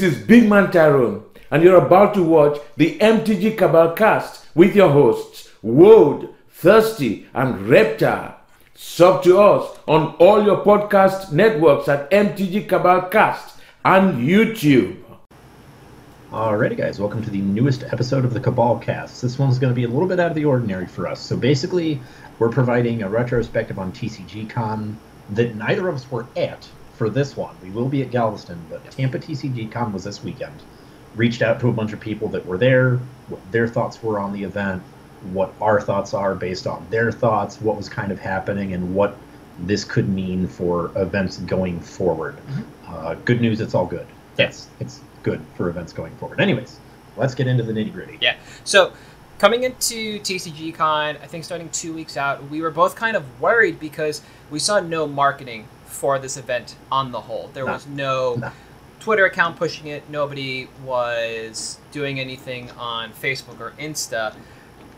This is Big Man Tyrone, and you're about to watch the MTG Cabal cast with your hosts, Woad, Thirsty, and Reptar. Sub to us on all your podcast networks at MTG Cabal Cast and YouTube. Alrighty, guys, welcome to the newest episode of the Cabal Cast. This one's going to be a little bit out of the ordinary for us. So basically, we're providing a retrospective on TCG Con that neither of us were at for this one. We will be at Galveston, but Tampa TCG Con was this weekend. Reached out to a bunch of people that were there, what their thoughts were on the event, what our thoughts are based on their thoughts, what was kind of happening, and what this could mean for events going forward. Uh, good news, it's all good. Yes, it's good for events going forward. Anyways, let's get into the nitty gritty. Yeah. So coming into TCG Con, I think starting two weeks out, we were both kind of worried because we saw no marketing for this event on the whole. There No. was no No. Twitter account pushing it. Nobody was doing anything on Facebook or Insta.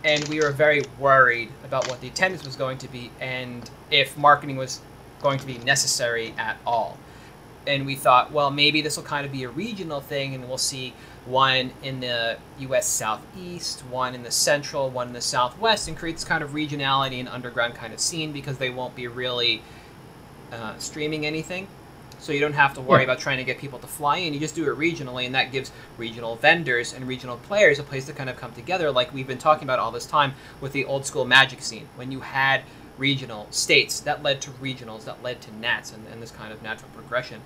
And we were very worried about what the attendance was going to be and if marketing was going to be necessary at all. And we thought, well, maybe this will kind of be a regional thing, and we'll see one in the U.S. Southeast, one in the Central, one in the Southwest, and create this kind of regionality and underground kind of scene because they won't be really uh, streaming anything. So you don't have to worry Yeah. about trying to get people to fly in. You just do it regionally, and that gives regional vendors and regional players a place to kind of come together, like we've been talking about all this time with the old school Magic scene. When you had regional states, that led to regionals, that led to Nats, and, and this kind of natural progression.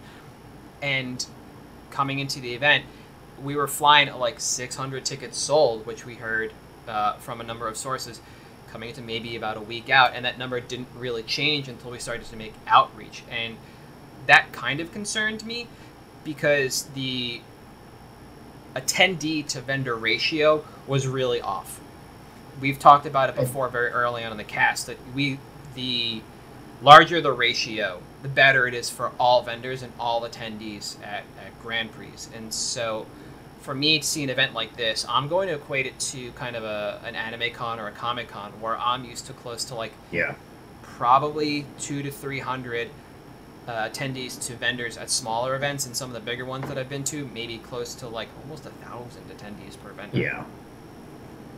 And coming into the event, we were flying like 600 tickets sold, which we heard uh, from a number of sources coming into maybe about a week out, and that number didn't really change until we started to make outreach, and that kind of concerned me because the attendee to vendor ratio was really off. We've talked about it before very early on in the cast that we the larger the ratio, the better it is for all vendors and all attendees at, at Grand Prix. And so for me to see an event like this, I'm going to equate it to kind of a, an anime con or a comic con where I'm used to close to like Yeah. probably two to three hundred uh, attendees to vendors at smaller events, and some of the bigger ones that I've been to, maybe close to like almost a thousand attendees per vendor. Yeah.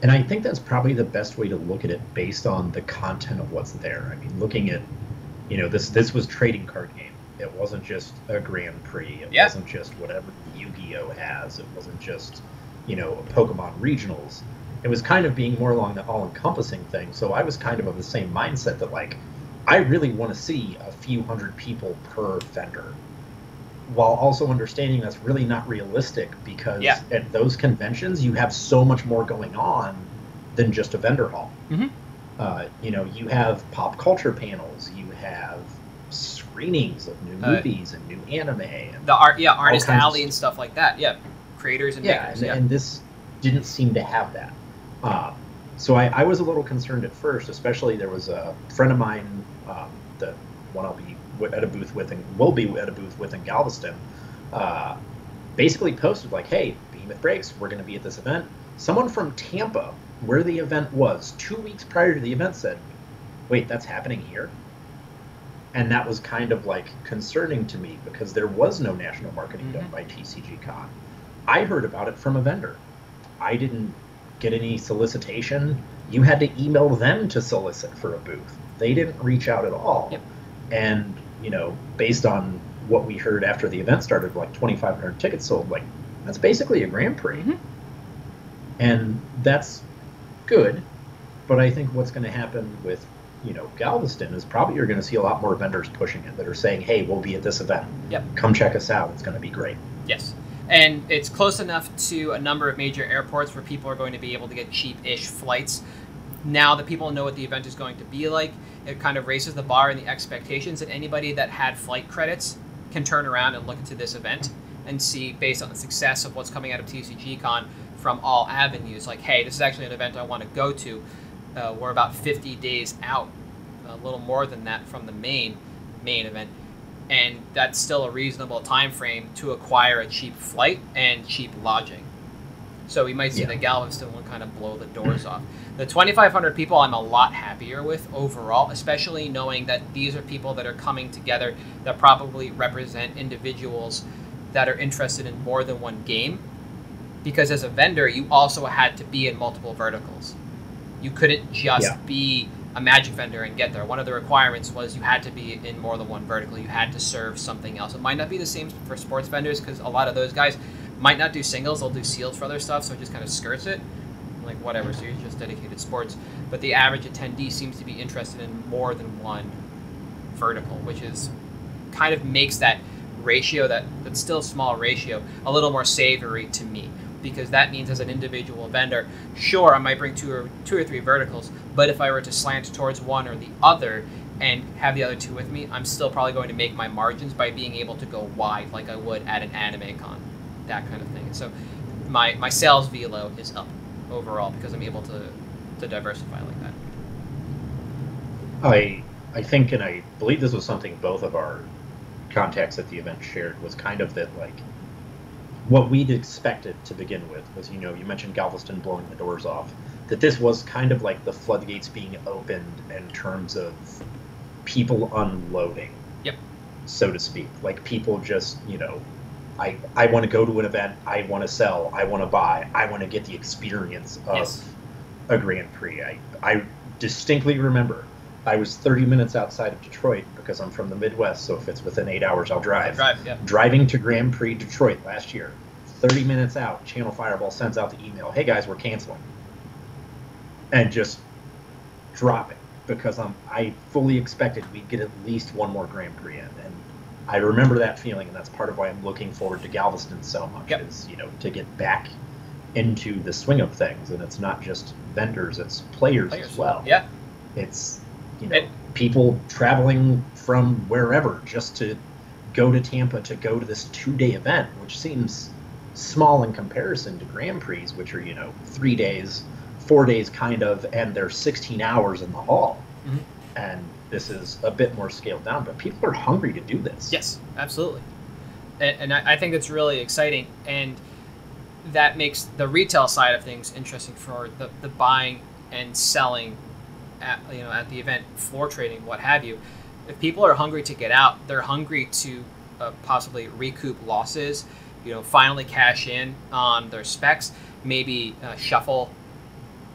And I think that's probably the best way to look at it based on the content of what's there. I mean, looking at, you know, this this was trading card game. It wasn't just a Grand Prix. It Yeah. wasn't just whatever Yu-Gi-Oh has. It wasn't just, you know, Pokemon regionals. It was kind of being more along the all-encompassing thing. So I was kind of of the same mindset that like, I really want to see a few hundred people per vendor while also understanding that's really not realistic because Yeah. at those conventions you have so much more going on than just a vendor hall. Mhm. Uh, you know, you have pop culture panels, screenings of new Uh, movies and new anime, and The art, yeah, artist alley and stuff like that. Yeah, creators and yeah, makers. and, yeah, and this didn't seem to have that. Um, so I, I was a little concerned at first, especially there was a friend of mine, um, the one I'll be at a booth with and will be at a booth with in Galveston, uh, basically posted like, "Hey, Behemoth Breaks, we're going to be at this event." Someone from Tampa, where the event was, two weeks prior to the event, said, "Wait, that's happening here." And that was kind of like concerning to me because there was no national marketing done Mhm. by TCG Con. I heard about it from a vendor. I didn't get any solicitation. You had to email them to solicit for a booth. They didn't reach out at all. Yep. And, you know, based on what we heard after the event started, like 2,500 tickets sold, like, that's basically a Grand Prix. Mhm. And that's good. But I think what's going to happen with, you know, Galveston is probably you're going to see a lot more vendors pushing it that are saying, hey, we'll be at this event. Yep. Come check us out. It's going to be great. yes, and it's close enough to a number of major airports where people are going to be able to get cheap-ish flights. Now that people know what the event is going to be like, it kind of raises the bar and the expectations, and anybody that had flight credits can turn around and look into this event and see, based on the success of what's coming out of TCG Con from all avenues, like, hey, this is actually an event I want to go to. Uh, we're about 50 days out, a little more than that from the main main event, and that's still a reasonable time frame to acquire a cheap flight and cheap lodging. So we might see Yeah. the Galveston one kind of blow the doors off. The 2,500 people I'm a lot happier with overall, especially knowing that these are people that are coming together that probably represent individuals that are interested in more than one game because as a vendor you also had to be in multiple verticals you couldn't just Yeah. be a magic vendor and get there. One of the requirements was you had to be in more than one vertical. You had to serve something else. It might not be the same for sports vendors because a lot of those guys might not do singles. They'll do seals for other stuff so it just kind of skirts it. Like whatever so you're just dedicated sports. But the average attendee seems to be interested in more than one vertical which is kind of makes that ratio that that's still a small ratio a little more savory to me because that means as an individual vendor sure i might bring two or two or three verticals but if i were to slant towards one or the other and have the other two with me i'm still probably going to make my margins by being able to go wide like i would at an anime con that kind of thing. So my my sales velo is up overall because i'm able to to diversify like that. I I think, and I believe this was something both of our contacts at the event shared was kind of that like what we'd expected to begin with was you know you mentioned Galveston blowing the doors off that this was kind of like the floodgates being opened in terms of people unloading Yep. so to speak like people just you know I I want to go to an event I want to sell I want to buy I want to get the experience of Yes. a Grand Prix I I distinctly remember I was 30 minutes outside of Detroit because I'm from the Midwest, so if it's within eight hours, I'll drive. drive yeah Driving to Grand Prix Detroit last year, 30 minutes out, Channel Fireball sends out the email, "Hey guys, we're canceling," and just drop it because I'm I fully expected we'd get at least one more Grand Prix in, and I remember that feeling, and that's part of why I'm looking forward to Galveston so much. Yep. Is you know to get back into the swing of things, and it's not just vendors, it's players, Players. as well yeah it's you know people traveling from wherever just to go to Tampa to go to this two-day event, which seems small in comparison to Grand Prix, which are you know three days, four days kind of, and they're 16 hours in the hall, Mhm. and this is a bit more scaled down. But people are hungry to do this. Yes, absolutely. And, and I, I think it's really exciting, and that makes the retail side of things interesting for the, the buying and selling, at you know at the event, floor trading, what have you. If people are hungry to get out, they're hungry to uh, possibly recoup losses. You know, finally cash in on their specs, maybe uh, shuffle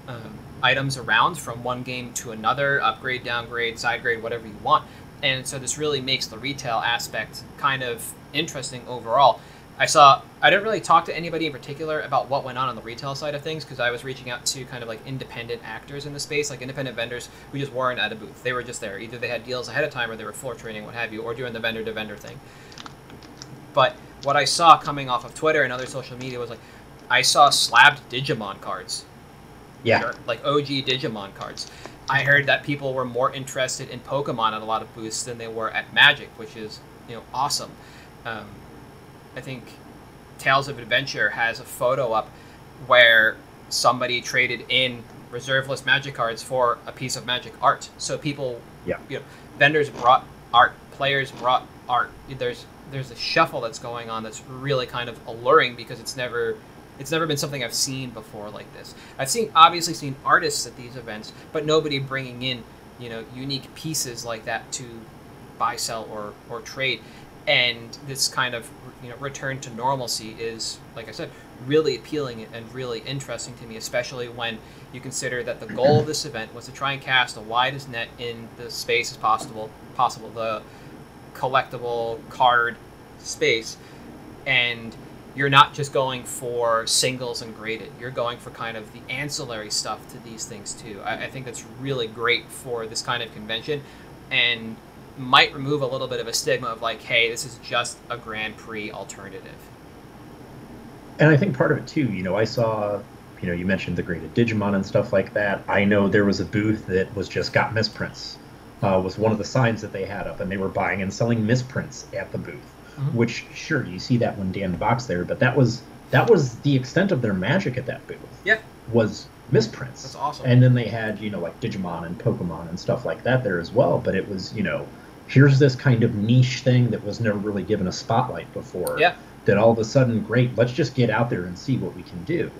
um, items around from one game to another, upgrade, downgrade, side grade, whatever you want. And so this really makes the retail aspect kind of interesting overall. I saw I didn't really talk to anybody in particular about what went on on the retail side of things because I was reaching out to kind of like independent actors in the space, like independent vendors who just weren't at a booth. They were just there. Either they had deals ahead of time or they were floor trading, what have you, or doing the vendor to vendor thing. But what I saw coming off of Twitter and other social media was like I saw slabbed Digimon cards Yeah. Like OG Digimon cards. I heard that people were more interested in Pokemon at a lot of booths than they were at Magic, which is you know awesome. Um, I think Tales of Adventure has a photo up where somebody traded in reserveless Magic cards for a piece of Magic art. So people, Yeah. you know, vendors brought art, players brought art. There's there's a shuffle that's going on that's really kind of alluring because it's never it's never been something I've seen before like this. I've seen obviously seen artists at these events, but nobody bringing in you know unique pieces like that to buy, sell, or or trade. And this kind of you know return to normalcy is, like I said, really appealing and really interesting to me, especially when you consider that the goal of this event was to try and cast the widest net in the space as possible, possible the collectible card space, and you're not just going for singles and graded. You're going for kind of the ancillary stuff to these things too. I, I think that's really great for this kind of convention, and might remove a little bit of a stigma of like, hey, this is just a Grand Prix alternative. And I think part of it too, you know, I saw, you know, you mentioned the graded Digimon and stuff like that. I know there was a booth that was just got misprints. Uh, was one of the signs that they had up, and they were buying and selling misprints at the booth. Mhm. Which, sure, you see that when Dan Box there, but that was that was the extent of their magic at that booth. Yeah. was misprints. That's awesome. And then they had, you know, like Digimon and Pokemon and stuff like that there as well. But it was, you know, here's this kind of niche thing that was never really given a spotlight before. Yeah. That all of a sudden, great, let's just get out there and see what we can do.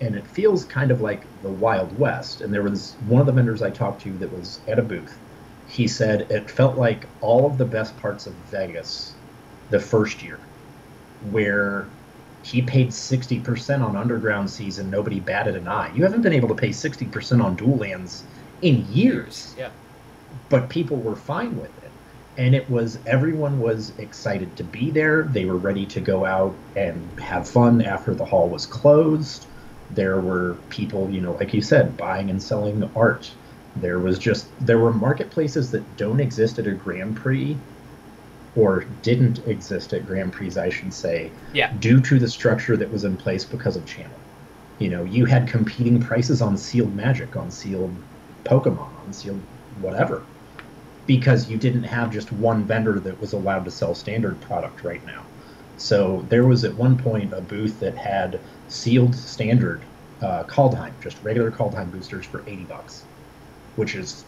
And it feels kind of like the Wild West. And there was one of the vendors I talked to that was at a booth. He said it felt like all of the best parts of Vegas the first year where he paid 60% on Underground Seas, nobody batted an eye. You haven't been able to pay 60% on Dual Lands in years. Yeah. But people were fine with it. And it was, everyone was excited to be there. They were ready to go out and have fun after the hall was closed. There were people, you know, like you said, buying and selling art. There was just, there were marketplaces that don't exist at a Grand Prix or didn't exist at Grand Prix, I should say, Yeah. due to the structure that was in place because of channel. You know, you had competing prices on sealed magic, on sealed Pokemon, on sealed whatever, because you didn't have just one vendor that was allowed to sell standard product right now. So there was at one point a booth that had sealed standard uh, Kaldheim, just regular Kaldheim boosters for 80 bucks, which is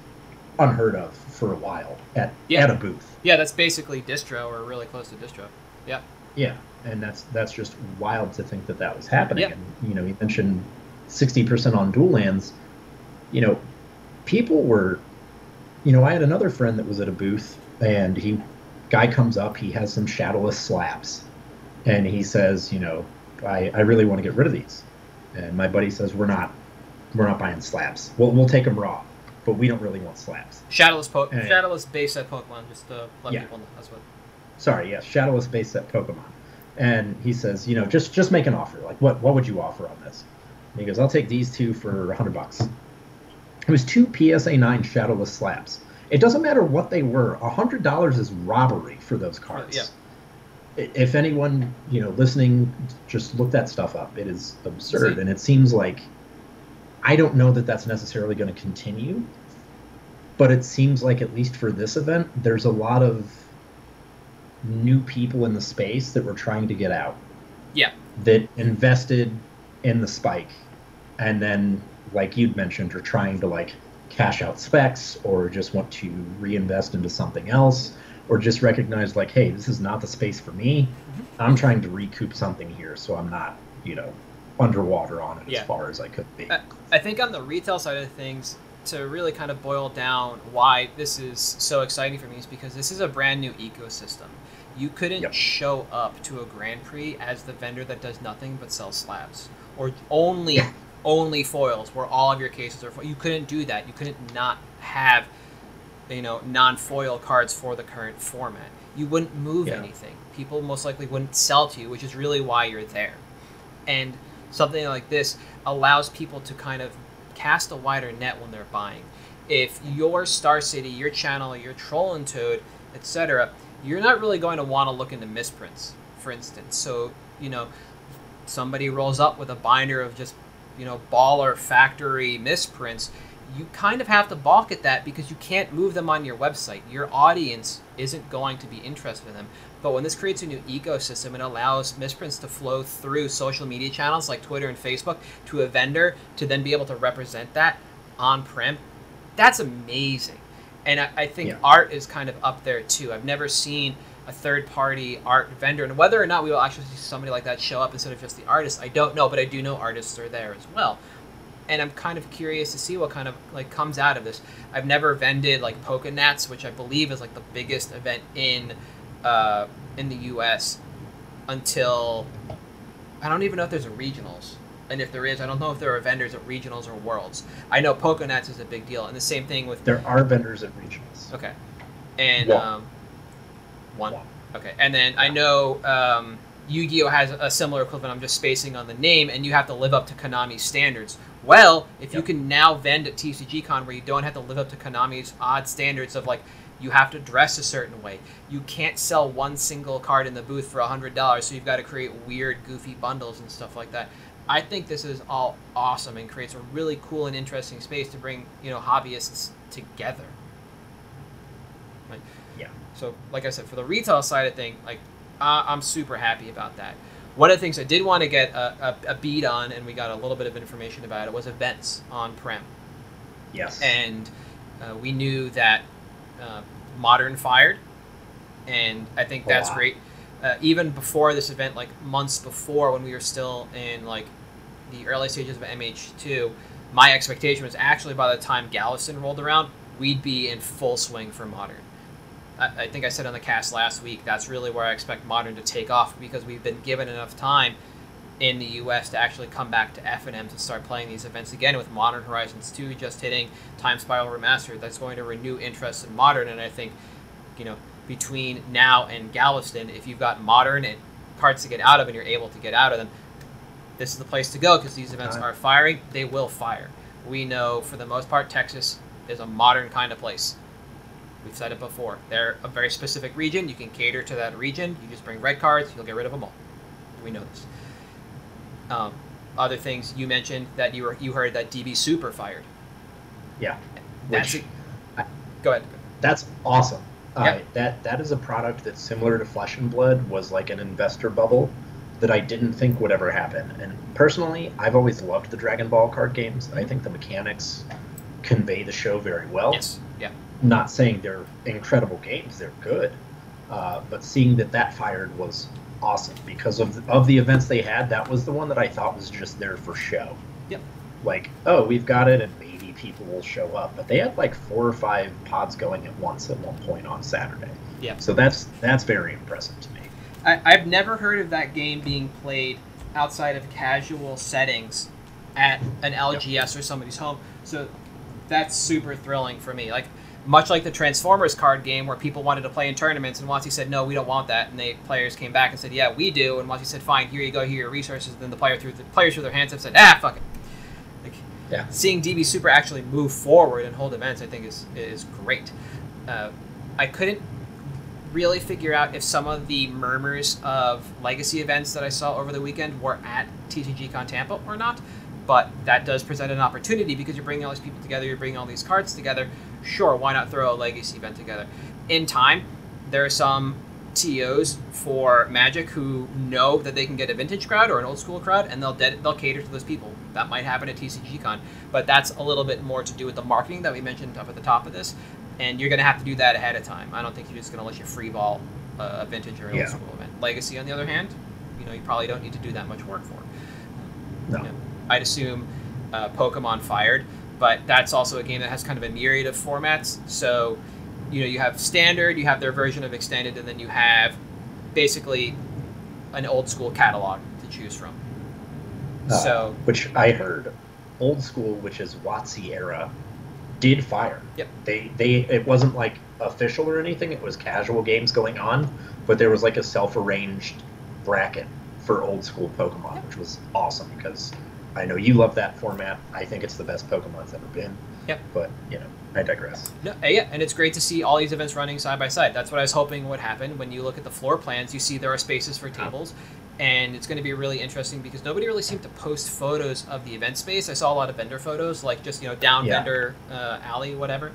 unheard of for a while at, Yeah. at a booth. Yeah, that's basically distro or really close to distro. Yeah. Yeah, and that's that's just wild to think that that was happening. Yeah. And you know, you mentioned sixty percent on dual lands. You know, people were. You know, I had another friend that was at a booth, and he, guy comes up, he has some shadowless slabs, and he says, you know, I I really want to get rid of these, and my buddy says we're not, we're not buying slabs. We'll we'll take them raw, but we don't really want slabs. Shadowless po- Yeah. Shadowless base set Pokemon, just to let Yeah. people know. That's what. sorry, yes, shadowless base set Pokemon. And he says, you know, just just make an offer. Like, what what would you offer on this? And he goes, I'll take these two for hundred bucks. It was two PSA nine shadowless slabs. It doesn't matter what they were. hundred dollars is robbery for those uh, cards. yeah. If anyone you know listening, just look that stuff up. It is absurd, See- and it seems like I don't know that that's necessarily going to continue. But it seems like at least for this event, there's a lot of new people in the space that were trying to get out Yeah. that invested in the spike and then like you'd mentioned are trying to like cash out specs or just want to reinvest into something else or just recognize like hey this is not the space for me mm-hmm. i'm trying to recoup something here so i'm not you know underwater on it Yeah. as far as i could be I think on the retail side of things, to really kind of boil down why this is so exciting for me is because this is a brand new ecosystem. You couldn't Yep. show up to a Grand Prix as the vendor that does nothing but sell slabs or only. Only foils, where all of your cases are. Fo- you couldn't do that. You couldn't not have you know non-foil cards for the current format. You wouldn't move Yeah. anything. People most likely wouldn't sell to you, which is really why you're there. And something like this allows people to kind of cast a wider net when they're buying. If your Star City, your channel, your Troll and Toad, etc., you're not really going to want to look into misprints, for instance. So, you know, somebody rolls up with a binder of just, you know, baller factory misprints, you kind of have to balk at that because you can't move them on your website. Your audience isn't going to be interested in them. But when this creates a new ecosystem, and allows misprints to flow through social media channels like Twitter and Facebook to a vendor to then be able to represent that on prem. That's amazing. And I, I think Yeah. art is kind of up there too. I've never seen a third party art vendor, and whether or not we will actually see somebody like that show up instead of just the artist, I don't know, but I do know artists are there as well. And I'm kind of curious to see what kind of like comes out of this. I've never vended like Pokenats, which I believe is like the biggest event in uh, in the U.S. until I don't even know if there's a regionals, and if there is, I don't know if there are vendors at regionals or worlds. I know Pokenats is a big deal, and the same thing with there are vendors at regionals okay, and One. um, one okay, and then I know um, Yu-Gi-Oh has a similar equivalent. I'm just spacing on the name, and you have to live up to Konami's standards. Well, if you can now vend at TCGCon where you don't have to live up to Konami's odd standards of like you have to dress a certain way. You can't sell one single card in the booth for hundred dollars, so you've got to create weird, goofy bundles and stuff like that. I think this is all awesome and creates a really cool and interesting space to bring you know hobbyists together. Like, Yeah. So, like I said, for the retail side of thing, like uh, I'm super happy about that. One of the things I did want to get a, a, a beat on, and we got a little bit of information about it, was events on Prem yes and uh, we knew that uh, Modern fired, and I think that's Wow. great. Uh, even before this event, like months before, when we were still in like the early stages of MH2, my expectation was actually by the time Galveston rolled around, we'd be in full swing for Modern. I, I think I said on the cast last week that's really where I expect modern to take off because we've been given enough time in the U.S. to actually come back to FNM to start playing these events again with Modern Horizons 2 just hitting Time Spiral Remastered. That's going to renew interest in Modern, and I think, you know, between now and Galveston, if you've got Modern and parts to get out of and you're able to get out of them, this is the place to go because these events are firing. They will fire. We know for the most part Texas is a modern kind of place. We've said it before. They're a very specific region. You can cater to that region. You just bring red cards. You'll get rid of them all. We know this. Um, other things you mentioned that you were you heard that DB Super fired. Yeah. That's Which-. Go ahead. That's awesome. Uh, Yeah. that that is a product that's similar to Flesh and Blood was like an investor bubble that I didn't think would ever happen. And personally, I've always loved the Dragon Ball card games. I think the mechanics convey the show very well. Yes. Not saying they're incredible games; they're good. Uh, but seeing that that fired was awesome because of of the events they had. That was the one that I thought was just there for show. Yep. Like, oh, we've got it, and maybe people will show up. But they had like four or five pods going at once at one point on Saturday. Yeah. So that's that's very impressive to me. I, I've never heard of that game being played outside of casual settings at an LGS or somebody's home. So that's super thrilling for me. Like much like the Transformers card game where people wanted to play in tournaments and WotC said no, we don't want that, and the players came back and said yeah, we do, and WotC said fine, here you go, here are your resources. And then the player threw the players threw their hands up and said ah fuck it. Like, Yeah. Seeing DB Super actually move forward and hold events, I think is is great. Uh, I couldn't really figure out if some of the murmurs of legacy events that I saw over the weekend were at TCGCon Tampa or not. But that does present an opportunity because you're bringing all these people together, you're bringing all these cards together. Sure, why not throw a legacy event together? In time, there are some TOs for Magic who know that they can get a vintage crowd or an old school crowd, and they'll de- they'll cater to those people. That might happen at TCGCon, but that's a little bit more to do with the marketing that we mentioned up at the top of this and you're going to have to do that ahead of time. I don't think you're just going to let you free ball a vintage or an Yeah. old school event. Legacy, on the other hand, you know, you probably don't need to do that much work for. No. You know, I'd assume uh, Pokemon fired, but that's also a game that has kind of a myriad of formats. So, you know, you have standard, you have their version of extended, and then you have basically an old school catalog to choose from. Uh, so, which I heard, old school, which is WotC era, did fire. Yep. They they it wasn't like official or anything. It was casual games going on, but there was like a self-arranged bracket for old school Pokemon, Yep. which was awesome because I know you love that format. I think it's the best Pokemon's ever been. Yep. But you know, I digress. No, uh, yeah, and it's great to see all these events running side by side. That's what I was hoping would happen. When you look at the floor plans, you see there are spaces for tables, and it's going to be really interesting because nobody really seemed to post photos of the event space. I saw a lot of vendor photos, like just you know down Yeah. vendor uh, alley, whatever,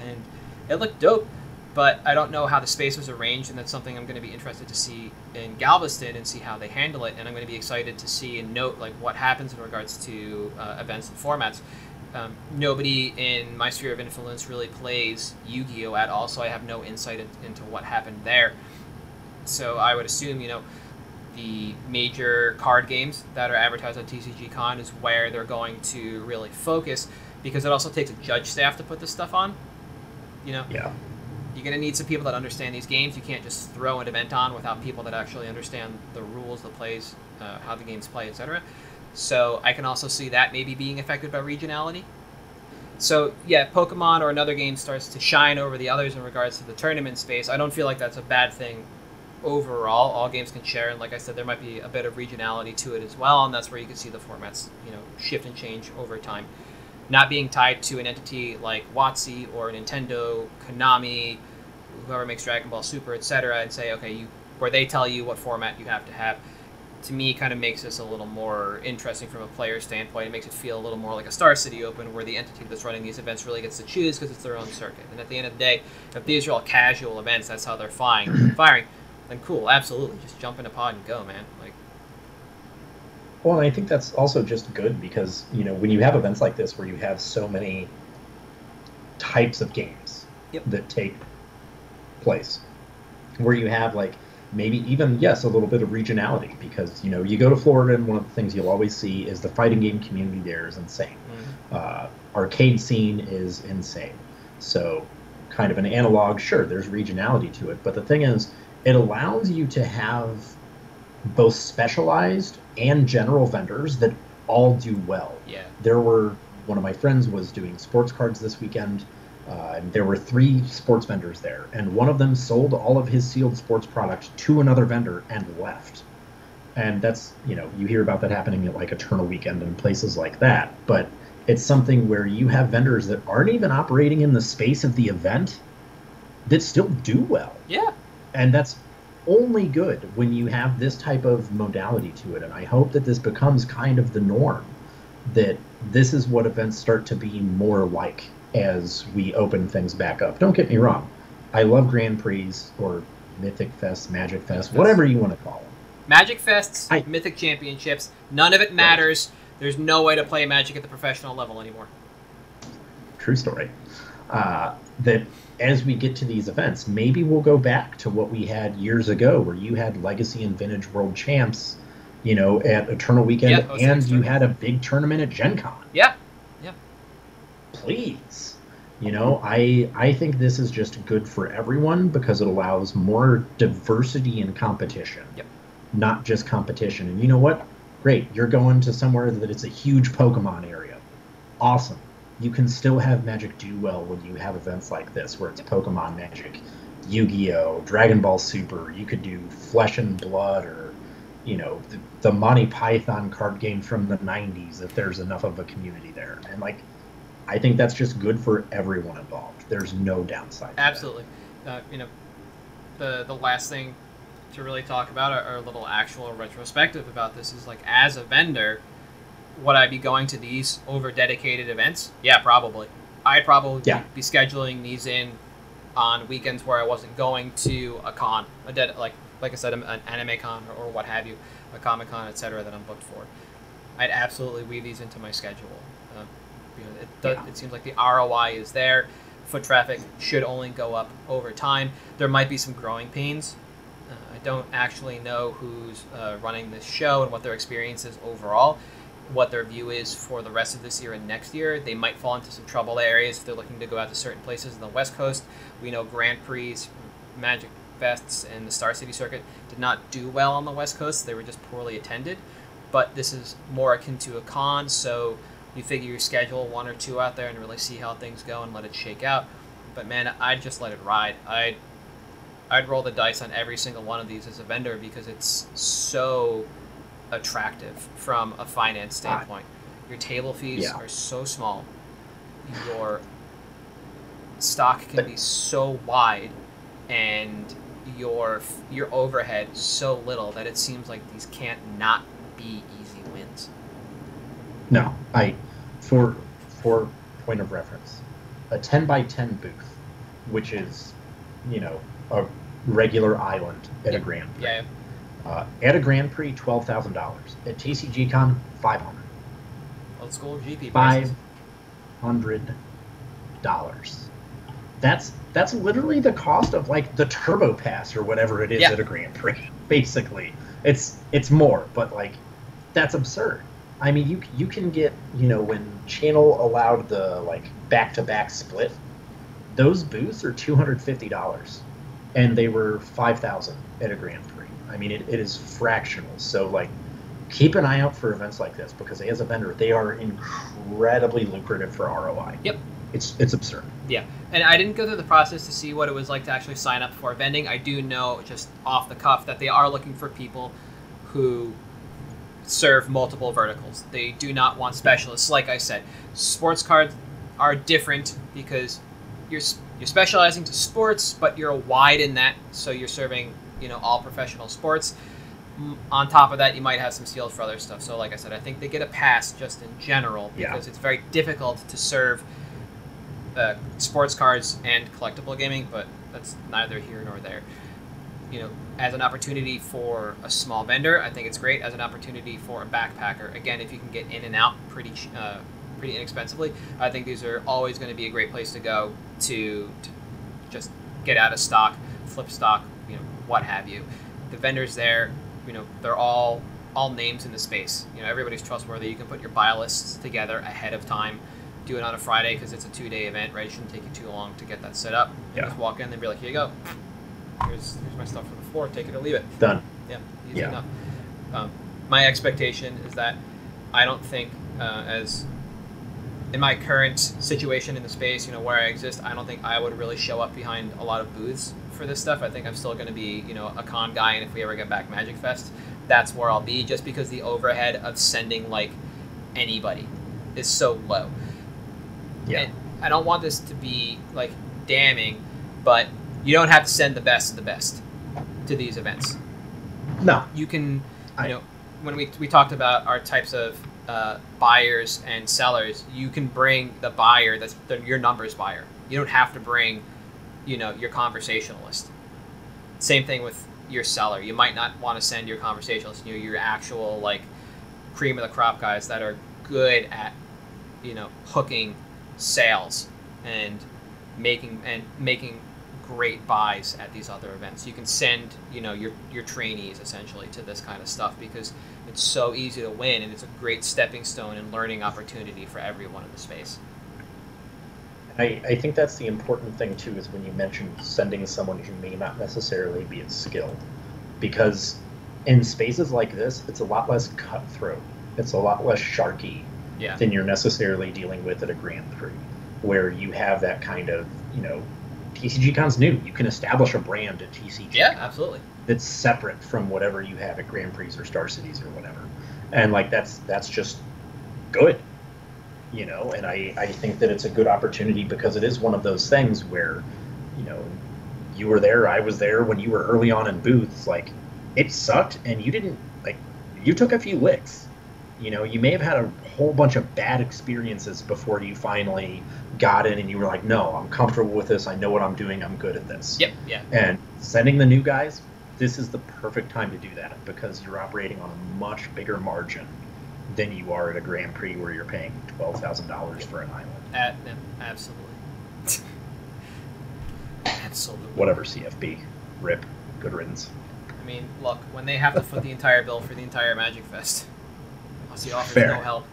and it looked dope. But I don't know how the space was arranged, and that's something I'm going to be interested to see in Galveston and see how they handle it. And I'm going to be excited to see and note like what happens in regards to uh, events and formats um, nobody in my sphere of influence really plays Yu-Gi-Oh at all, so I have no insight in, into what happened there. So I would assume, you know, the major card games that are advertised on TCG Con is where they're going to really focus, because it also takes a judge staff to put this stuff on. You know, Yeah. You're going to need some people that understand these games. You can't just throw an event on without people that actually understand the rules, the plays, uh, how the games play, etc. So I can also see that maybe being affected by regionality. So yeah, Pokemon or another game starts to shine over the others in regards to the tournament space. I don't feel like that's a bad thing overall. All games can share, and like I said, there might be a bit of regionality to it as well, and that's where you can see the formats, you know, shift and change over time. Not being tied to an entity like WotC or Nintendo, Konami, whoever makes Dragon Ball Super, etc., and say, okay, you where they tell you what format you have to have. To me, kind of makes this a little more interesting from a player standpoint. It makes it feel a little more like a Star City Open, where the entity that's running these events really gets to choose because it's their own circuit. And at the end of the day, if these are all casual events, that's how they're firing. firing, then cool, absolutely, just jump in a pod and go, man. Like, Well, and I think that's also just good because you know when you have events like this where you have so many types of games Yep. that take place, where you have like maybe even yes a little bit of regionality because you know you go to Florida and one of the things you'll always see is the fighting game community there is insane. Uh, arcade scene is insane. So kind of an analog. Sure, there's regionality to it, but the thing is, it allows you to have both specialized and general vendors that all do well. Yeah. There were one of my friends was doing sports cards this weekend. Uh, and there were three sports vendors there, and one of them sold all of his sealed sports product to another vendor and left. And that's, you know, you hear about that happening at like Eternal Weekend and places like that. But it's something where you have vendors that aren't even operating in the space of the event that still do well. Yeah. And that's only good when you have this type of modality to it. And I hope that this becomes kind of the norm, that this is what events start to be more like as we open things back up. Don't get me wrong. I love Grand Prix or Mythic Fest, Magic Fest, whatever you want to call them. Magic Fests, I- Mythic Championships, none of it matters. There's no way to play Magic at the professional level anymore. True story. Uh, that as we get to these events, maybe we'll go back to what we had years ago, where you had Legacy and Vintage World Champs, you know, at Eternal Weekend, Yeah, and you had a big tournament at Gen Con. Yeah, yeah. please you know i i think this is just good for everyone because it allows more diversity in competition Yep. not just competition and you know what great you're going to somewhere that it's a huge pokemon area awesome you can still have magic do well when you have events like this where it's pokemon magic yu-gi-oh dragon ball super you could do flesh and blood or you know the, the monty python card game from the 90s if there's enough of a community there and like I think that's just good for everyone involved. There's no downside. Absolutely. Uh, you know, the the last thing to really talk about, or, or a little actual retrospective about this, is like as a vendor, would I be going to these over dedicated events? Yeah, probably. I'd probably Yeah. be scheduling these in on weekends where I wasn't going to a con, a dead like like I said, an anime con or, or what have you, a comic con, etc. that I'm booked for. I'd absolutely weave these into my schedule. Um, you know, it, does, Yeah. it seems like the ROI is there. Foot traffic should only go up over time. There might be some growing pains. Uh, I don't actually know who's uh, running this show and what their experience is overall, what their view is for the rest of this year and next year. They might fall into some trouble areas if they're looking to go out to certain places in the West Coast. We know Grand Prix, Magic Fests, and the Star City Circuit did not do well on the West Coast. They were just poorly attended. But this is more akin to a con, so you figure you schedule one or two out there and really see how things go and let it shake out. But man, I'd just let it ride. I'd I'd roll the dice on every single one of these as a vendor because it's so attractive from a finance ah. standpoint. Your table fees Yeah. are so small. Your stock can be so wide and your your overhead so little that it seems like these can't not be easy wins. No, I for for point of reference, a ten by ten booth, which is, you know, a regular island at a Grand Prix. Yeah, Uh, at a Grand Prix, twelve thousand dollars. At TCG Con, five hundred. old school GP Five hundred dollars. That's that's literally the cost of like the Turbo Pass or whatever it is Yeah. at a Grand Prix. Basically, it's it's more, but like that's absurd. I mean, you you can get you know when Channel allowed the like back to back split, those booths are two hundred fifty dollars, and they were five thousand at a Grand Prix. I mean, it, it is fractional. So like, keep an eye out for events like this because as a vendor, they are incredibly lucrative for ROI. Yep. It's it's absurd. Yeah, and I didn't go through the process to see what it was like to actually sign up for vending. I do know just off the cuff that they are looking for people who serve multiple verticals. They do not want specialists. Like I said, sports cards are different because you're you're specializing to sports, but you're wide in that, so you're serving you know all professional sports. Mm, On top of that, you might have some seals for other stuff. So, like I said, I think they get a pass just in general Yeah. because it's very difficult to serve uh, sports cards and collectible gaming, but that's neither here nor there. You know, as an opportunity for a small vendor, I think it's great. As an opportunity for a backpacker, again, if you can get in and out pretty uh, pretty inexpensively, I think these are always going to be a great place to go to, to just get out of stock, flip stock, what have you. The vendors there, you know, they're all all names in the space. You know, everybody's trustworthy. You can put your buy lists together ahead of time do it on a Friday because it's a two day event, right? It shouldn't take you too long to get that set up. You Yeah. Just walk in and be like, here you go. Here's here's my stuff for the floor. Take it or leave it. Done. Yeah, easy Yeah. enough. Um, my expectation is that I don't think uh, as in my current situation in the space, you know, where I exist, I don't think I would really show up behind a lot of booths for this stuff. I think I'm still going to be, you know, a con guy, and if we ever get back Magic Fest, that's where I'll be, just because the overhead of sending like anybody is so low. Yeah. And I don't want this to be like damning, but you don't have to send the best of the best to these events No. you can, you I- know, when we, we talked about our types of uh, buyers and sellers, you can bring the buyer that's the, your numbers buyer. You don't have to bring, you know, your conversationalist. Same thing with your seller. You might not want to send your conversationalist, you know, your actual like cream of the crop guys that are good at, you know, hooking sales and making and making great buys at these other events. You can send, you know, your your trainees essentially to this kind of stuff because it's so easy to win and it's a great stepping stone and learning opportunity for everyone in the space. I, I think that's the important thing too is when you mention sending someone who may not necessarily be as skilled. Because in spaces like this, it's a lot less cutthroat. It's a lot less sharky Yeah. than you're necessarily dealing with at a Grand Prix, where you have that kind of, you know, TCG Con's new. You can establish a brand at TCG Yeah, absolutely. that's separate from whatever you have at Grand Prix or Star Cities or whatever. And like that's that's just good. You know, and I, I think that it's a good opportunity because it is one of those things where, you know, you were there, I was there when you were early on in booths, like it sucked and you didn't like you took a few licks. You know, you may have had a whole bunch of bad experiences before you finally got in and you were like, no, I'm comfortable with this, I know what I'm doing, I'm good at this. Yep, yeah. And sending the new guys, this is the perfect time to do that because you're operating on a much bigger margin than you are at a Grand Prix where you're paying twelve thousand dollars for an island. A- yeah, absolutely. absolutely. Whatever CFB, rip, good riddance. I mean, look, when they have to foot the entire bill for the entire Magic Fest, Aussie offers Fair. no help.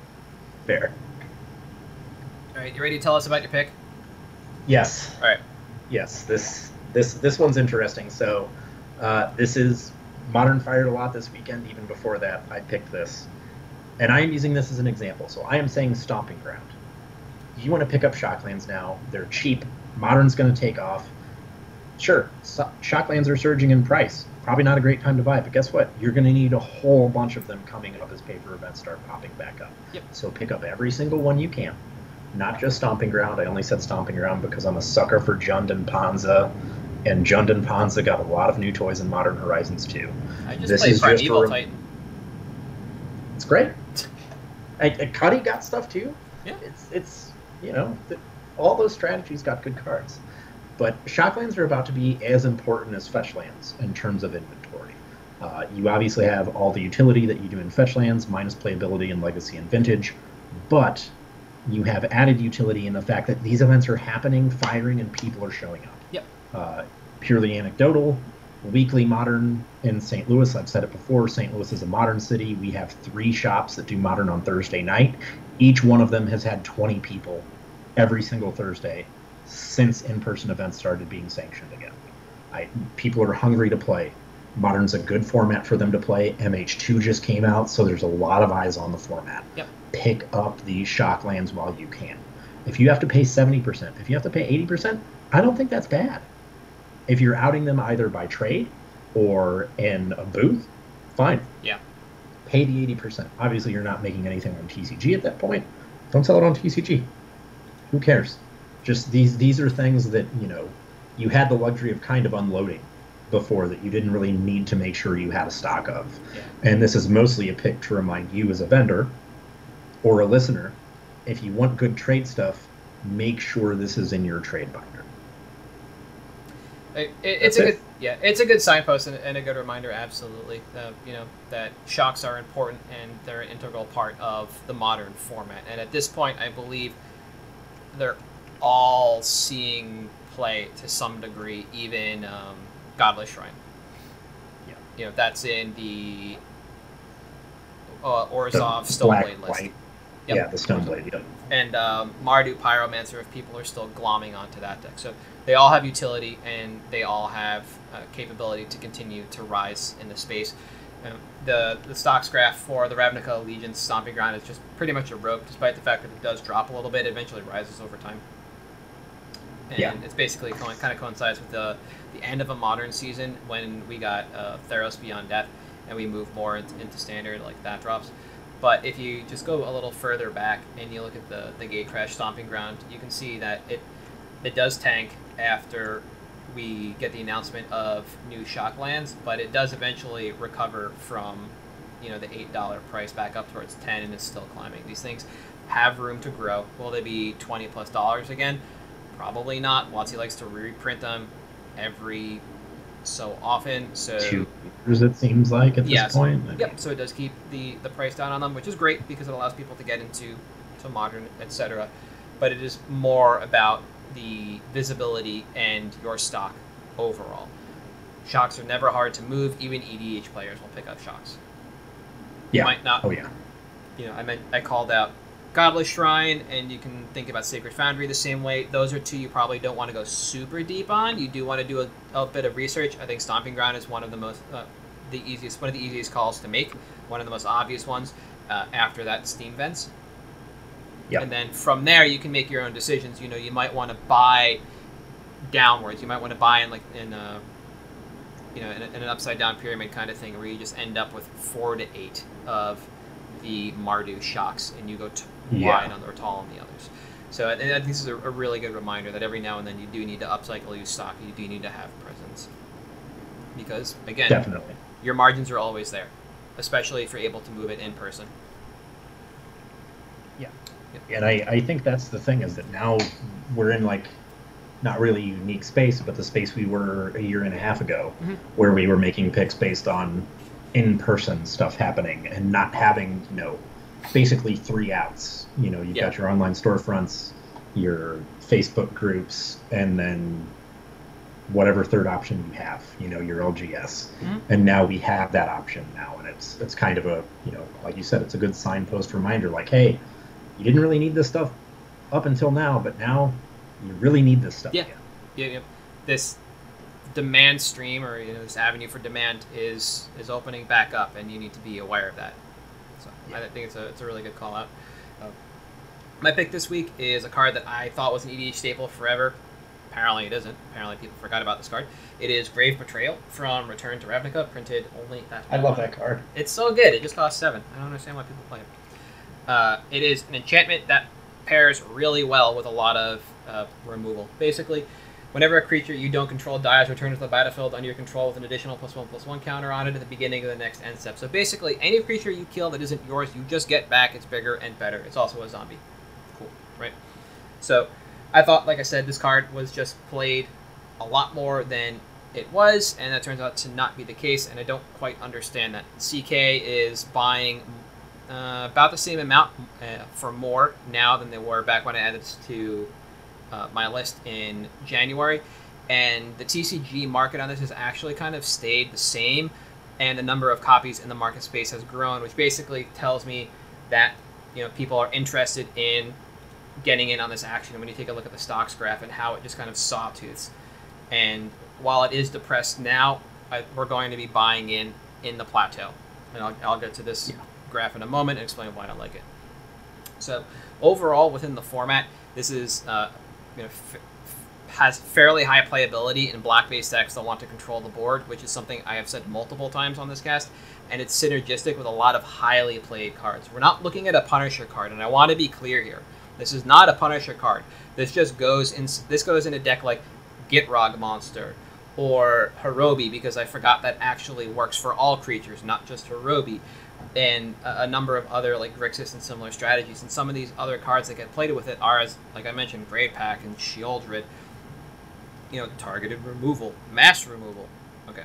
Fair. All right, you ready to tell us about your pick? Yes. All right. Yes. This this this one's interesting. So, uh, this is Modern fired a lot this weekend. Even before that, I picked this, and I am using this as an example. So I am saying Stomping Ground. You want to pick up Shocklands now? They're cheap. Modern's going to take off. Sure, Shocklands are surging in price. Probably not a great time to buy, but guess what? You're going to need a whole bunch of them coming up as paper events start popping back up. Yep. So pick up every single one you can. Not just Stomping Ground. I only said Stomping Ground because I'm a sucker for Jund and Ponza, and Jund and Ponza got a lot of new toys in Modern Horizons too. I just This played is just rem- Titan. It's great. And, and Cuddy got stuff too. Yeah. It's it's you know th- all those strategies got good cards, but Shocklands are about to be as important as Fetchlands in terms of inventory. Uh, you obviously have all the utility that you do in Fetchlands, minus playability in Legacy and Vintage, but you have added utility in the fact that these events are happening, firing, and people are showing up. Yep. Uh, purely anecdotal. Weekly Modern in St. Louis. I've said it before. St. Louis is a modern city. We have three shops that do Modern on Thursday night. Each one of them has had 20 people every single Thursday since in-person events started being sanctioned again. I, people are hungry to play. Modern's a good format for them to play. MH2 just came out, so there's a lot of eyes on the format. Yep. Pick up these Shocklands while you can. If you have to pay 70%, if you have to pay 80%, I don't think that's bad. If you're outing them either by trade or in a booth, fine. Yeah. Pay the 80%. Obviously, you're not making anything on TCG at that point. Don't sell it on TCG. Who cares? Just these these are things that, you know, you had the luxury of kind of unloading before that you didn't really need to make sure you had a stock of. Yeah. And this is mostly a pick to remind you as a vendor or a listener, if you want good trade stuff, make sure this is in your trade binder. It, it, it's That's a it. good, yeah, it's a good signpost and, and a good reminder. Absolutely, uh, you know that shocks are important and they're an integral part of the modern format. And at this point, I believe they're all seeing play to some degree. Even um, Godless Shrine. Yeah. You know that's in the uh, The Orzhov Stoneblade list. Yep. Yeah, the Stoneblade. Yep. and um, Mardu Pyromancer if people are still glomming onto that deck. So they all have utility and they all have uh, capability to continue to rise in the space. Um, the the stocks graph for the Ravnica Allegiance Stomping Ground is just pretty much a rope, despite the fact that it does drop a little bit. It eventually rises over time. And Yeah. it's basically co- kind of coincides with the, the end of a modern season when we got uh, Theros Beyond Death and we move more into, into standard, like that drops. But if you just go a little further back and you look at the, the Gatecrash Stomping Ground, you can see that it it does tank after we get the announcement of new shock lands, but it does eventually recover from you know the eight dollar price back up towards ten, and it's still climbing. These things have room to grow. Will they be twenty plus dollars again? Probably not. WotC likes to reprint them every so often. So Two years, it seems like at this Yes. point. I Yep. So it does keep the the price down on them, which is great because it allows people to get into to modern, etc. But it is more about the visibility and your stock overall. Shocks are never hard to move. Even EDH players will pick up shocks. You Yeah. might not. Oh yeah. You know, I meant I called out Godless Shrine, and you can think about Sacred Foundry the same way. Those are two you probably don't want to go super deep on. You do want to do a, a bit of research. I think Stomping Ground is one of the most, uh, the easiest, one of the easiest calls to make. One of the most obvious ones. Uh, after that, Steam Vents. Yep. And then from there, you can make your own decisions. You know, you might want to buy downwards. You might want to buy in like in a, you know, in, a, in an upside down pyramid kind of thing, where you just end up with four to eight of the Mardu shocks, and you go t- Yeah. wide on or tall on the others. So I, I think this is a, a really good reminder that every now and then you do need to upcycle your stock. You do need to have presence, because again, Definitely. your margins are always there, especially if you're able to move it in person. Yeah. And I, I think that's the thing is that now we're in like not really unique space, but the space we were a year and a half ago, Mhm. where we were making picks based on in-person stuff happening and not having you know basically three outs. You know, you've Yeah. got your online storefronts, your Facebook groups, and then whatever third option you have. You know, your LGS. Mhm. And now we have that option now, and it's it's kind of a you know like you said, it's a good signpost reminder. Like, hey, you didn't really need this stuff up until now, but now you really need this stuff. Yeah. Yeah, yeah. This demand stream or you know this avenue for demand is is opening back up, and you need to be aware of that. I think it's a it's a really good call out. Uh, my pick this week is a card that I thought was an EDH staple forever. Apparently it isn't. Apparently people forgot about this card. It is Grave Betrayal from Return to Ravnica, printed only that. I love that card. It's so good. It just costs seven. I don't understand why people play it. Uh, it is an enchantment that pairs really well with a lot of uh, removal. Basically, whenever a creature you don't control dies, returns to the battlefield under your control with an additional plus one plus one counter on it at the beginning of the next end step. So basically, any creature you kill that isn't yours, you just get back. It's bigger and better. It's also a zombie. Cool, right? So, I thought, like I said, this card was just played a lot more than it was, and that turns out to not be the case, and I don't quite understand that. CK is buying uh, about the same amount uh, for more now than they were back when I added to uh, my list in January, and the TCG market on this has actually kind of stayed the same, and the number of copies in the market space has grown, which basically tells me that you know people are interested in getting in on this action. When you take a look at the stocks graph and how it just kind of sawtooths, and while it is depressed now, I, we're going to be buying in in the plateau, and I'll, I'll get to this Yeah. graph in a moment and explain why I don't like it. So overall, within the format, this is uh, you know has fairly high playability in black-based decks that want to control the board, which is something I have said multiple times on this cast, and it's synergistic with a lot of highly played cards. We're not looking at a Punisher card, and I want to be clear here. This is not a Punisher card. This just goes in. This goes in a deck like Gitrog Monster or Horobi because I forgot that actually works for all creatures, not just Horobi, and a, number of other like Grixis and similar strategies. And some of these other cards that get played with it are, as like I mentioned, Grave Pact and Shieldred. You know, targeted removal, mass removal. Okay,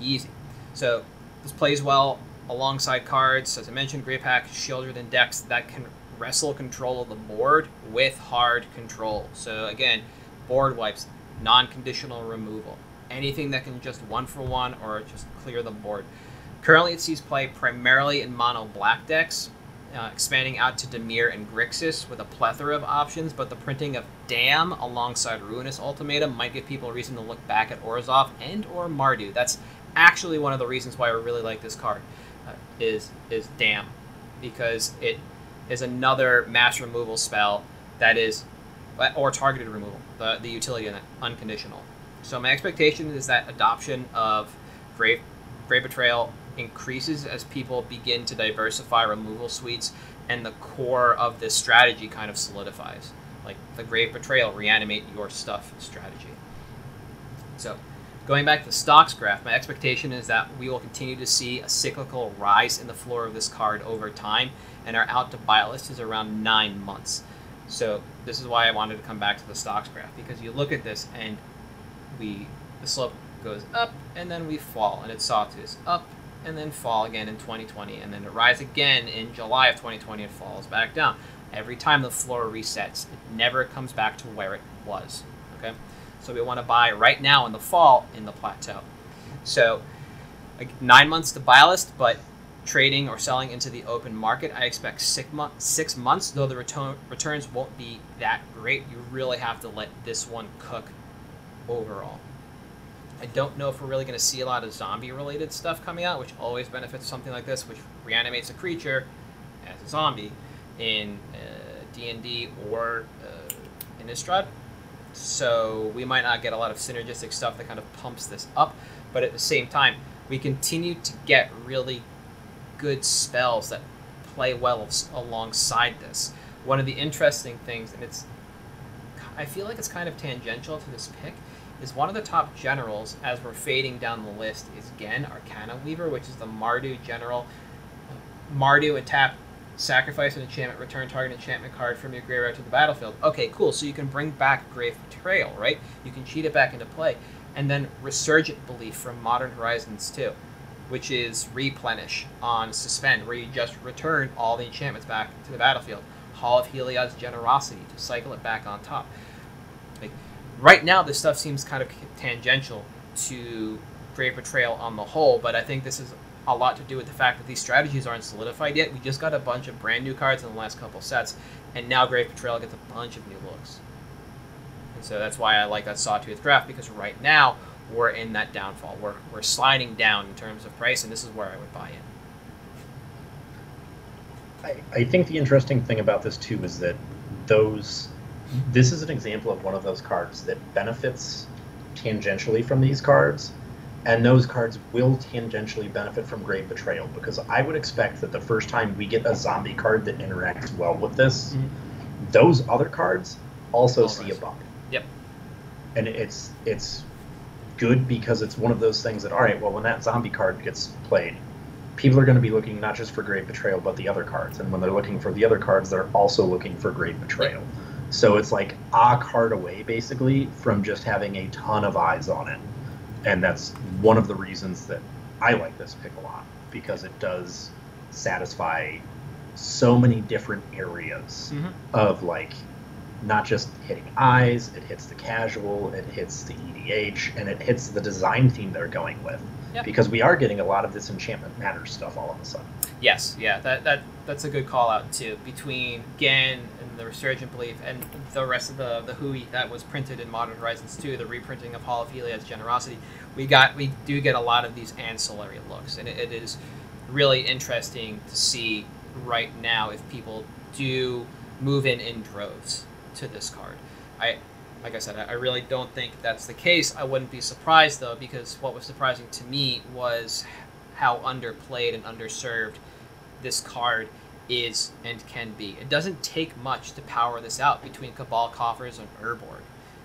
easy. So this plays well alongside cards, as I mentioned, Grave Pact, Shieldred, and decks that can wrestle control of the board with hard control. So again, board wipes, non-conditional removal, anything that can just one for one or just clear the board. Currently, it sees play primarily in mono black decks, uh, expanding out to Dimir and Grixis with a plethora of options, but the printing of Damn alongside Ruinous Ultimatum might give people a reason to look back at Orzhov and or Mardu. That's actually one of the reasons why I really like this card uh, is is Damn because it is another mass removal spell that is or targeted removal, the, the utility in it, unconditional. So my expectation is that adoption of Grave, Grave Betrayal increases as people begin to diversify removal suites and the core of this strategy kind of solidifies. Like the Grave Betrayal, reanimate your stuff strategy. So going back to the stocks graph, my expectation is that we will continue to see a cyclical rise in the floor of this card over time, and our out to buy list is around nine months. So this is why I wanted to come back to the stocks graph because you look at this and we the slope goes up and then we fall and it's sawtooth up and then fall again in 2020 and then it rise again in July of 2020 and falls back down. Every time the floor resets, it never comes back to where it was. Okay, so we want to buy right now in the fall in the plateau. So like nine months to buy list, but trading or selling into the open market, I expect six, six months, though the return, returns won't be that great. You really have to let this one cook overall. I don't know if we're really going to see a lot of zombie related stuff coming out, which always benefits something like this, which reanimates a creature as a zombie in D&D uh, or uh, in Innistrad. So we might not get a lot of synergistic stuff that kind of pumps this up, but at the same time, we continue to get really good spells that play well alongside this. One of the interesting things, and it's, I feel like it's kind of tangential to this pick, is one of the top generals as we're fading down the list is Ghen Arcanum Weaver, which is the Mardu general. Mardu and tap, sacrifice an enchantment, return target enchantment card from your graveyard to the battlefield. Okay, cool. So you can bring back Grave Betrayal, right? You can cheat it back into play. And then Resurgent Belief from Modern Horizons 2 which is replenish on suspend, where you just return all the enchantments back to the battlefield. Hall of Heliod's generosity to cycle it back on top. Right now, this stuff seems kind of tangential to Grave Betrayal on the whole, but I think this is a lot to do with the fact that these strategies aren't solidified yet. We just got a bunch of brand new cards in the last couple sets, and now Grave Betrayal gets a bunch of new looks. And so that's why I like that Sawtooth draft because right now we're in that downfall. We're, we're sliding down in terms of price, and this is where I would buy in. I, I think the interesting thing about this too is that those this is an example of one of those cards that benefits tangentially from these cards, and those cards will tangentially benefit from Grave Betrayal because I would expect that the first time we get a zombie card that interacts well with this, mm-hmm. those other cards also see a bump. Yep. And it's it's good because it's one of those things that all right, well, when that zombie card gets played, people are going to be looking not just for Grave Betrayal but the other cards, and when they're looking for the other cards, they're also looking for Grave Betrayal. So it's like a card away basically from just having a ton of eyes on it, and that's one of the reasons that I like this pick a lot because it does satisfy so many different areas mm-hmm. of like not just hitting eyes, it hits the casual, it hits the EDH, and it hits the design theme they're going with. Yep. Because we are getting a lot of this enchantment matters stuff all of a sudden. Yes, yeah, that, that that's a good call out too. Between Ghen the Resurgent Belief and the rest of the the Hui that was printed in Modern Horizons 2, the reprinting of Hall of Generosity, we got we do get a lot of these ancillary looks, and it, it is really interesting to see right now if people do move in in droves to this card. I, like I said, I really don't think that's the case. I wouldn't be surprised though, because what was surprising to me was how underplayed and underserved this card is and can be. It doesn't take much to power this out between Cabal Coffers and Urborg.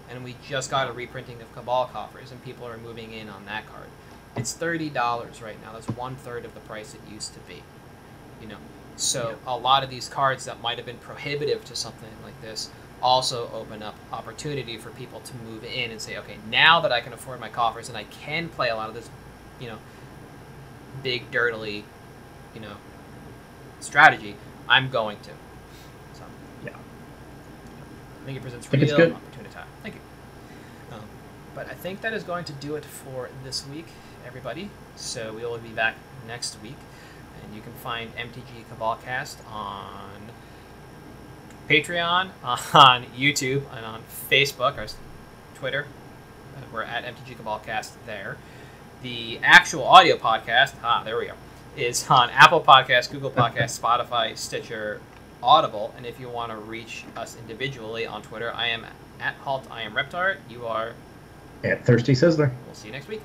And we just got a reprinting of Cabal Coffers, and people are moving in on that card. It's thirty dollars right now. That's one third of the price it used to be. You know, so yeah. a lot of these cards that might have been prohibitive to something like this also open up opportunity for people to move in and say, okay, now that I can afford my coffers and I can play a lot of this, you know, big dirtily, you know, strategy, I'm going to. So yeah, I think it presents real opportunity time. Thank you. Um, but I think that is going to do it for this week, everybody. So we will be back next week. and you can find MTG Cabalcast on Patreon, on YouTube, and on Facebook or Twitter. We're at MTG Cabalcast there. The actual audio podcast, ah, there we go, is on Apple Podcasts, Google Podcasts, Spotify, Stitcher, Audible. And if you want to reach us individually on Twitter, I am at Halt, I am Reptart. You are. At Thirsty Sizzler. We'll see you next week.